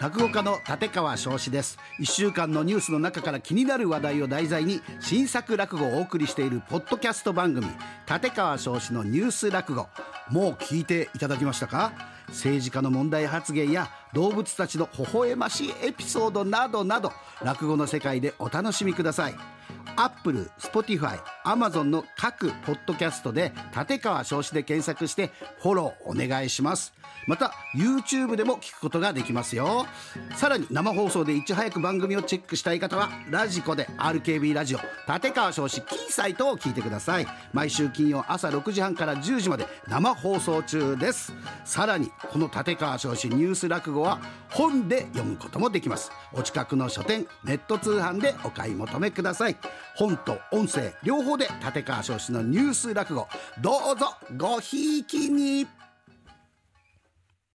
落語家の立川生志です。1週間のニュースの中から気になる話題を題材に新作落語をお送りしているポッドキャスト番組立川生志のニュース落語。もう聞いていただきましたか？政治家の問題発言や動物たちの微笑ましいエピソードなどなど落語の世界でお楽しみください。アップル、スポティファイ、アマゾンの各ポッドキャストで立川生志で検索してフォローお願いします。また YouTube でも聞くことができますよ。さらに生放送でいち早く番組をチェックしたい方はラジコで RKB ラジオ立川少子キーサイトを聞いてください。毎週金曜朝6時半から10時まで生放送中です。さらにこの立川少子ニュース落語は本で読むこともできます。お近くの書店ネット通販でお買い求めください。本と音声両方で立川少子のニュース落語。どうぞごひいきに。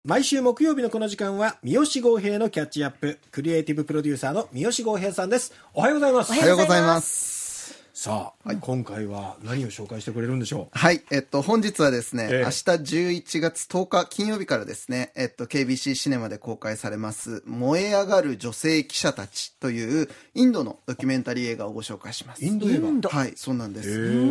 毎週木曜日のこの時間は三好豪平のキャッチアップ。クリエイティブプロデューサーの三好豪平さんです。おはようございます。おはようございます。さあ、今回は何を紹介してくれるんでしょう？はい、えっと、本日はですね、ええ。明日11月10日金曜日からですね、えっと、KBC シネマで公開されます、燃え上がる女性記者たちという、インドのドキュメンタリー映画をご紹介します。インド映画？はい、そうなんです。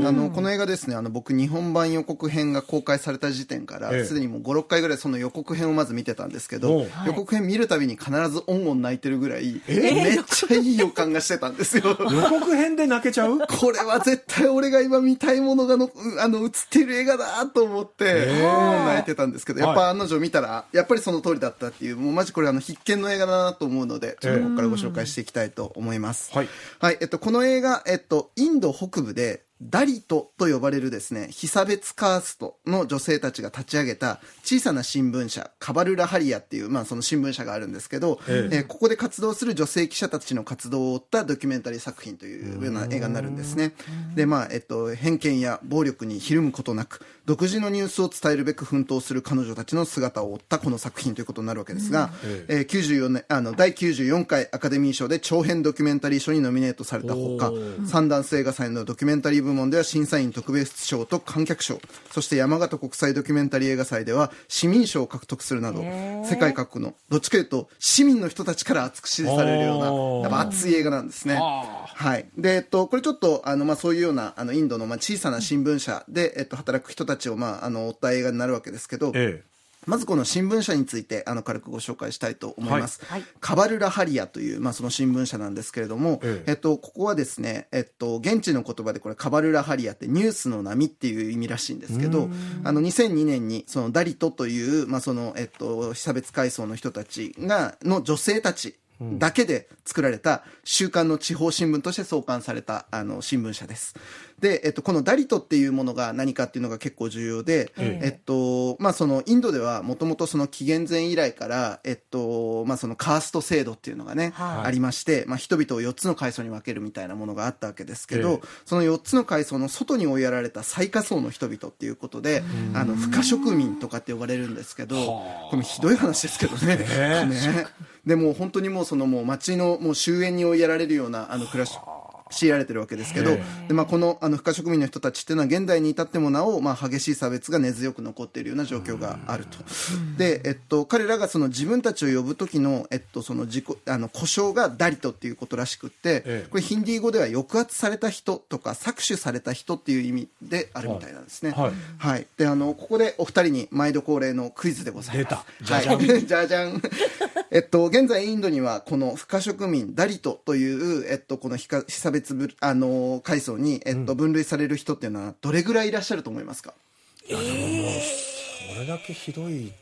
あの、この映画ですね、あの、僕、日本版予告編が公開された時点から、ええ。すでにもう5、6回ぐらいその予告編をまず見てたんですけおどう、予告編見るたびに必ずオンオン泣いてるぐらい、めっちゃいい予感がしてたんですよ。予告編で泣けちゃう？これは絶対俺が今見たいものがの、うあの、映っている映画だと思って、泣いてたんですけど、やっはいぱ案の定見たら、やっぱりその通りだったっていう、もうマジこれあの必見の映画だなと思うので、ちょっとここからご紹介していきたいと思います。はい。はい、えっと、この映画、えっと、インド北部で、ダリトと呼ばれるですね、被差別カーストの女性たちが立ち上げた小さな新聞社、カバルラハリアっていう、まあその新聞社があるんですけど、えええーここで活動する女性記者たちの活動を追ったドキュメンタリー作品というような映画になるんですね。で、まあ、えっと、偏見や暴力にひるむことなく、独自のニュースを伝えるべく奮闘する彼女たちの姿を追ったこの作品ということになるわけですが、ええー94年、あの、第94回アカデミー賞で長編ドキュメンタリー賞にノミネートされたほかおー、サンダンス映画祭のドキュメンタリー部門では審査員特別賞と観客賞、そして山形国際ドキュメンタリー映画祭では市民賞を獲得するなど、世界各国の、どっちかというと市民の人たちから熱く支持されるような、やっぱ熱い映画なんですね。あはい。で、えっと、これちょっと、あの、まあ、そういうような、あの、インドの、まあ、小さな新聞社で、えっと、働く人たちを、まあ、あの、追った映画になるわけですけど、えまずこの新聞社について、あの、軽くご紹介したいと思います。はいカバルラハリアという、まあ、その新聞社なんですけれども、ええ。えっと、ここはですね、えっと、現地の言葉でこれ、カバルラハリアってニュースの波っていう意味らしいんですけど、あの、2002年に、そのダリトという、まあ、その、えっと、被差別階層の人たちが、の女性たちだけで作られた週刊の地方新聞として創刊されたあの新聞社です。で、えっと、このダリトっていうものが何かっていうのが結構重要で、ええ。っと、まあ、そのインドではもともとその紀元前以来から、えっと、まあ、そのカースト制度っていうのがね、はい。ありまして、まあ、人々を4つの階層に分けるみたいなものがあったわけですけど、ええ。その4つの階層の外に追いやられた最下層の人々っていうことで、あの、不可植民とかって呼ばれるんですけど、はあ。これひどい話ですけどね。え。ね。でもう本当にもうそのもう街のもう終焉に追いやられるようなあの暮らし強いられてるわけですけどへで、まあ、このあの不可植民の人たちっていうのは現代に至ってもなお、まあ、激しい差別が根強く残っているような状況があると。で、えっと、彼らがその自分たちを呼ぶ時の、えっと、その自己あの故障がダリトっていうことらしくって、ええこれヒンディー語では抑圧された人とか搾取された人っていう意味であるみたいなんですね。はいはい。で、あの、ここでお二人に毎度恒例のクイズでございます。じゃじゃんはい、じゃじゃん。えっと、現在インドにはこの不可植民、ダリトという、えっと、この非差別ぶ、あの、階層に、えっと、分類される人っていうのはどれぐらいいらっしゃると思いますか？それだけひどい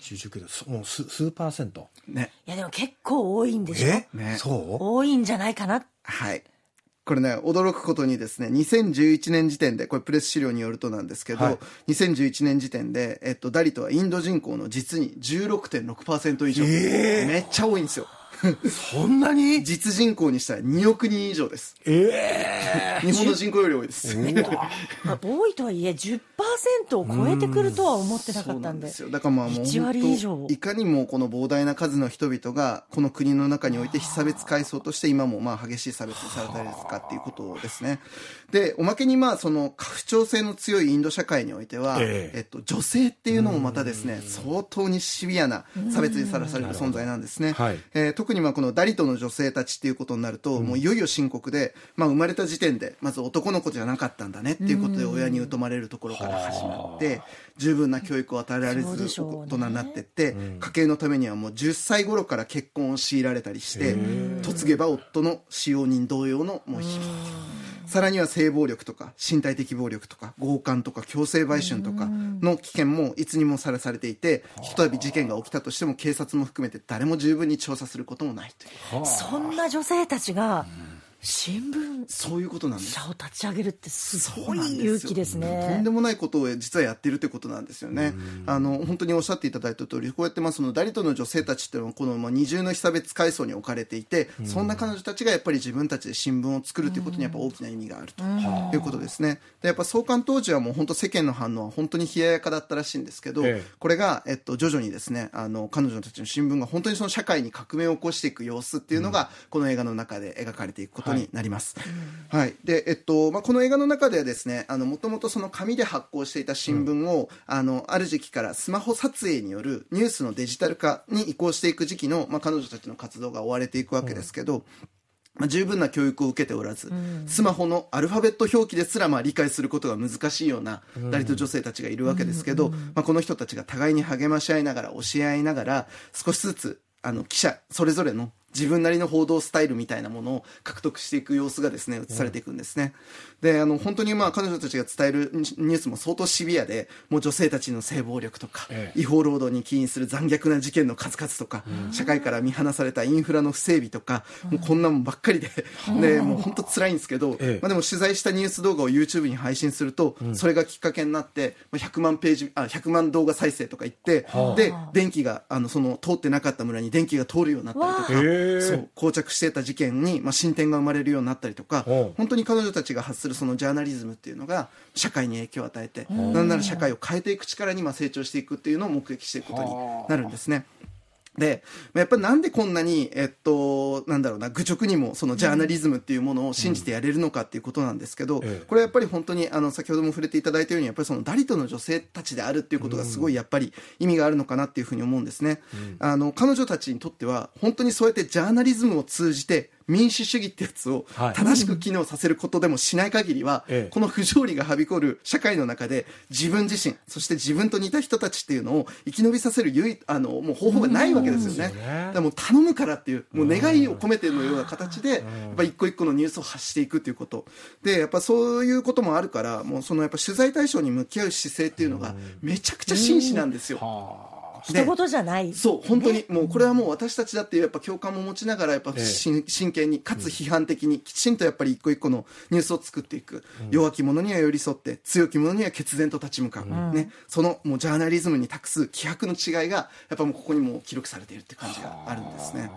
中々けどそもう数数パーセント。ね。いやでも結構多いんでしょえ、ね。そう？多いんじゃないかな。はい。これね、驚くことにですね、2011年時点で、これプレス資料によるとなんですけど、はい。2011年時点で、えっと、ダリトはインド人口の実に16.6%以上。えめっちゃ多いんですよ。そんなに？実人口にしたら2億人以上です。え日本の人口より多いです。まあ多いとはいえ10%を超えてくるとは思ってなかったんで。ですよ。だからまあもう1割以上。いかにもこの膨大な数の人々がこの国の中において被差別階層として今もまあ激しい差別にされたりですかっていうことですね。でおまけにまあその家父長制の強いインド社会においては、ええ。えっと、女性っていうのもまたですね相当にシビアな差別にさらされる存在なんですね、はい。えー特にまあこのダリトの女性たちっていうことになると、もういよいよ深刻で、まあ、生まれた時点でまず男の子じゃなかったんだねっていうことで親に疎まれるところから始まって十分な教育を与えられず大人になってって、家計のためにはもう10歳頃から結婚を強いられたりして嫁げば夫の使用人同様のもうさらには性暴力とか身体的暴力とか強姦とか強制売春とかの危険もいつにもさらされていてひとたび事件が起きたとしても警察も含めて誰も十分に調査することもないという。そんな女性たちが新聞そういうことなんです。社を立ち上げるってすごい勇気ですね。とんでもないことを実はやってるってことなんですよね。あの本当におっしゃっていただいた通り、こうやってまあそのダリトの女性たちっていうのはこのまあ二重の被差別階層に置かれていて、そんな彼女たちがやっぱり自分たちで新聞を作るということにやっぱ大きな意味があるということですね。でやっぱ創刊当時はもう本当世間の反応は本当に冷ややかだったらしいんですけど、ええ。これがえっと徐々にですね、あの彼女たちの新聞が本当にその社会に革命を起こしていく様子っていうのが、この映画の中で描かれていくことになります。はい、で、えっと、まあ、この映画の中ではですね、あの、もともとその紙で発行していた新聞を、あの、ある時期からスマホ撮影によるニュースのデジタル化に移行していく時期の、まあ、彼女たちの活動が追われていくわけですけど、まあ、十分な教育を受けておらず、スマホのアルファベット表記ですらまあ理解することが難しいようなダリト女性たちがいるわけですけど、まあ、この人たちが互いに励まし合いながら教え合いながら少しずつあの記者それぞれの自分なりの報道スタイルみたいなものを獲得していく様子がですね映されていくんですね、であの本当にまあ彼女たちが伝えるニュースも相当シビアでもう女性たちの性暴力とか、え違法労働に起因する残虐な事件の数々とか、社会から見放されたインフラの不整備とか、もうこんなもんばっかりで、でもう本当辛いんですけど、ええ。まあ、でも取材したニュース動画を YouTube に配信すると、それがきっかけになってまあ100万ページあ100万動画再生とか言って、で電気があのその通ってなかった村に電気が通るようになったりとか、そう。膠着していた事件に、まあ、進展が生まれるようになったりとか本当に彼女たちが発するそのジャーナリズムっていうのが社会に影響を与えてなんなら社会を変えていく力にまあ成長していくっていうのを目撃していくことになるんですね。で、まあやっぱりなんでこんなに、えっと、なんだろうな、愚直にもそのジャーナリズムっていうものを信じてやれるのかっていうことなんですけど、ええ。これはやっぱり本当に、あの、先ほども触れていただいたように、やっぱりそのダリトの女性たちであるっていうことがすごいやっぱり意味があるのかなっていうふうに思うんですね。あの、彼女たちにとっては、本当にそうやってジャーナリズムを通じて、民主主義ってやつをはい。正しく機能させることでもしない限りは、ええ。この不条理がはびこる社会の中で自分自身そして自分と似た人たちっていうのを生き延びさせる唯一あのもう方法がないわけですよね。でもう頼むからっていうもう願いを込めてのような形でやっぱ一個一個のニュースを発していくっていうこと。でやっぱそういうこともあるからもうそのやっぱ取材対象に向き合う姿勢っていうのがめちゃくちゃ真摯なんですよ。で人事じゃない。そう本当にもうこれはもう私たちだっていうやっぱ共感も持ちながらやっぱええ。し真剣にかつ批判的にきちんとやっぱり一個一個のニュースを作っていく。弱き者には寄り添って強き者には決然と立ち向かう。ね。そのもうジャーナリズムに託す気迫の違いがやっぱもうここにもう記録されているって感じがあるんですね。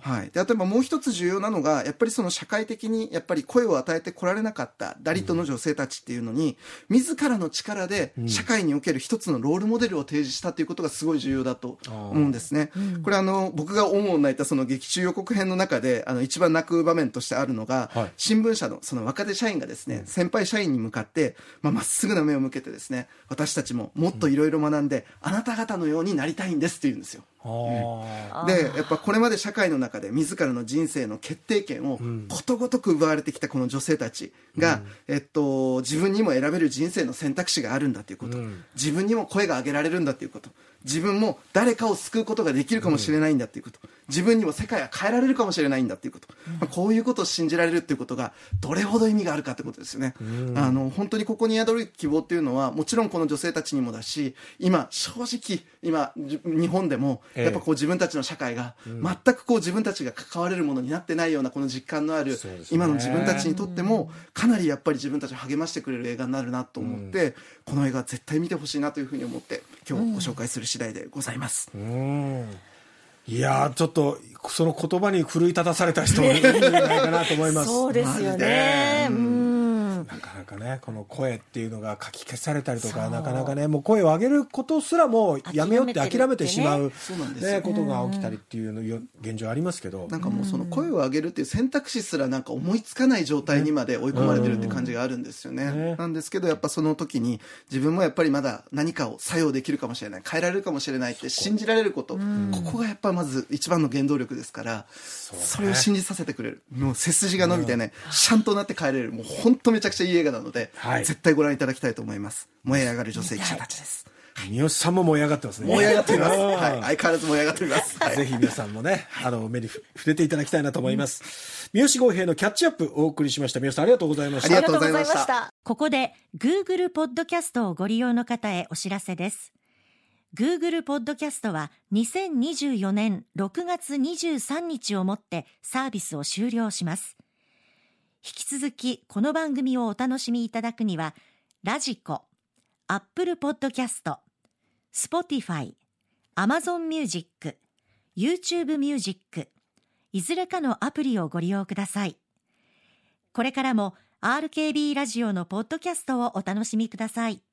はい、で例えばもう一つ重要なのがやっぱりその社会的にやっぱり声を与えてこられなかったダリトの女性たちっていうのに自らの力で社会における一つのロールモデルを提示したということがすごい重要だと思うんですね。これあの僕が思う泣いたその劇中予告編の中であの一番泣く場面としてあるのが、はい新聞社のその若手社員がですね、先輩社員に向かってまあまっすぐな目を向けてですね私たちももっといろいろ学んで、あなた方のようになりたいんですって言うんですよ。あでやっぱこれまで社会の中で自らの人生の決定権をことごとく奪われてきたこの女性たちが、えっと、自分にも選べる人生の選択肢があるんだということ、自分にも声が上げられるんだということ。自分も誰かを救うことができるかもしれないんだということ、自分にも世界は変えられるかもしれないんだということ、まあ、こういうことを信じられるということがどれほど意味があるかということですよね、あの本当にここに宿る希望っていうのはもちろんこの女性たちにもだし今正直今じ日本でもええやっぱこう自分たちの社会が全くこう自分たちが関われるものになってないようなこの実感のある今の自分たちにとってもかなりやっぱり自分たちを励ましてくれる映画になるなと思ってこの映画絶対見てほしいなというふうに思って今日ご紹介する次第でございます。うん。いやーちょっとその言葉に奮い立たされた人もいるんじゃないかなと思います。そうですよね。うん。なかなかねこの声っていうのがかき消されたりとかなかなかねもう声を上げることすらもうやめようって諦めてしまうそうなんですよ。ねことが起きたりっていうのよ現状ありますけど。なんかもうその声を上げるっていう選択肢すらなんか思いつかない状態にまで追い込まれてるって感じがあるんですよね。ね。なんですけどやっぱその時に自分もやっぱりまだ何かを作用できるかもしれない。変えられるかもしれないって信じられること。ここがやっぱまず一番の原動力ですからそれを信じさせてくれる。もう背筋が伸びてねシャンとなって帰れる。もう本当めちゃくちゃいい映画なのではい。絶対ご覧いただきたいと思います。燃え上がる女性記者たちです。三好さんも燃え上がってますね。燃え上がっております、うんはい、相変わらず燃え上がっております、はい。ぜひ皆さんもね、あの、目に触れていただきたいなと思います。三好豪平のキャッチアップお送りしました。三好さんありがとうございました。ありが。とうございました。ここで Google ポッドキャストをご利用の方へお知らせです。Google ポッドキャストは2024年6月23日をもってサービスを終了します。引き続きこの番組をお楽しみいただくには、ラジコ、アップルポッドキャスト、Spotify、Amazon Music、YouTube ミュージック、いずれかのアプリをご利用ください。これからも RKB ラジオのポッドキャストをお楽しみください。